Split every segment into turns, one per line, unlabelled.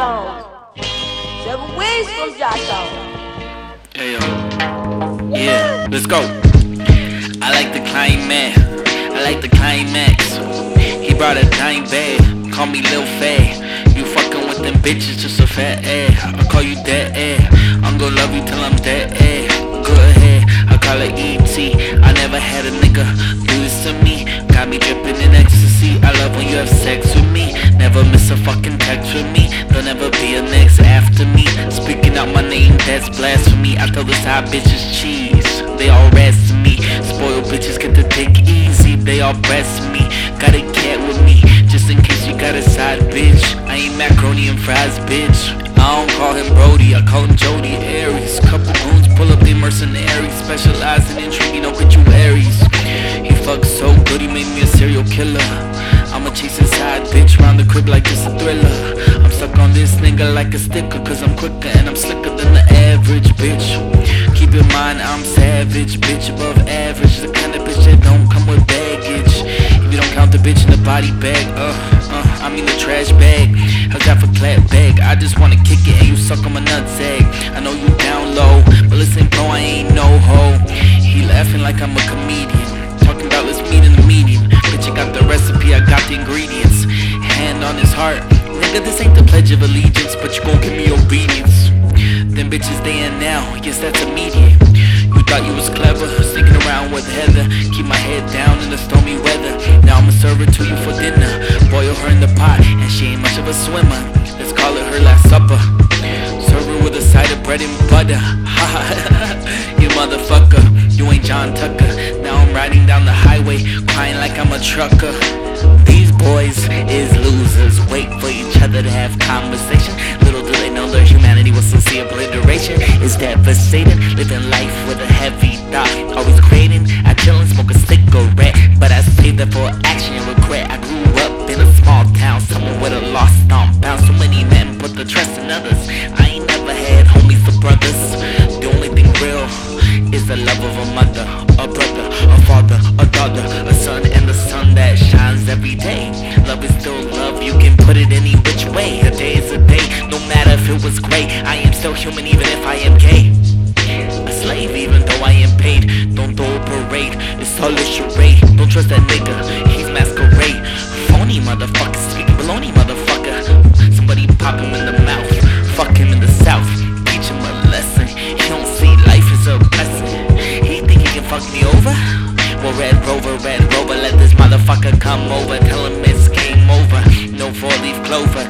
Seven ways from Hey, yo. Yeah, let's go. I like the climax. I like the climax. He brought a dime bag. Call me Lil Faye. You fucking with them bitches, just a fat ass. I call you dead ass. I'm gonna love you till I'm dead ass. Go ahead, I call it ET. I never had a nigga do this to me. Got me dripping in ecstasy. I love when you have sex with me. Never miss a fucking text with me. That's blasphemy. I tell the side bitches cheese. They all rest me. Spoiled bitches get the dick easy. They all breast me. Got a cat with me. Just in case you got a side bitch. I ain't macaroni and fries, bitch. I don't call him Brody, I call him Jodi Arias. Couple goons pull up, they mercenaries. Specializing in intriguing obituaries. He fucks so good, he made me a serial killer. I'ma chase a side bitch round the crib like it's a thriller. I'm on this nigga like a sticker, cause I'm quicker and I'm slicker than the average bitch. Keep in mind, I'm savage, bitch above average. The kind of bitch that don't come with baggage. If you don't count the bitch in the body bag, uh, uh, I mean the trash bag. How's that for clap bag? I just wanna kick it and you suck on my nutsack. I know you down low, but listen, bro, I ain't no hoe. He laughing like I'm a comedian. Talking about let's meet in the medium. Bitch, I got the recipe, I got the ingredients. Hand on his heart. Nigga, this ain't the Pledge of Allegiance, but you gon' give me obedience. Them bitches they in now, yes, that's immediate. You thought you was clever, sneaking around with Heather. Keep my head down in the stormy weather. Now I'ma serve it to you for dinner. Boil her in the pot, and she ain't much of a swimmer. Let's call it her last supper. Serve her with a side of bread and butter. Ha you motherfucker, you ain't John Tucker. Now I'm riding down the highway, crying like I'm a trucker. Boys is losers, wait for each other to have conversation. Little do they know their humanity will soon see obliteration. It's devastating, living life with a heavy thought. Always creating, I chill and smoke a cigarette, but I save that for action and regret. I grew up in a small town, someone with a lost thumb. Bound so many men put the trust in others. I ain't never had homies or brothers. The only thing real is the love of a mother, a brother, a father, human even if I am gay. A slave even though I am paid. Don't parade, it's all a charade. Don't trust that nigga, he's masquerade. Phony motherfucker, speaking baloney motherfucker. Somebody pop him in the mouth, fuck him in the south. Teach him a lesson, he don't see life as a blessing. He think he can fuck me over? Well, Red Rover, Red Rover, let this motherfucker come over. Tell him it's game over. No four leaf clover.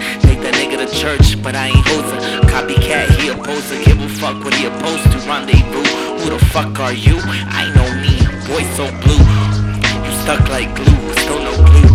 Church, but I ain't hoser. Copycat, he a poser. Give a fuck what he opposed to. Rendezvous. Who the fuck are you? I know me, boy so blue. You stuck like glue, still no glue.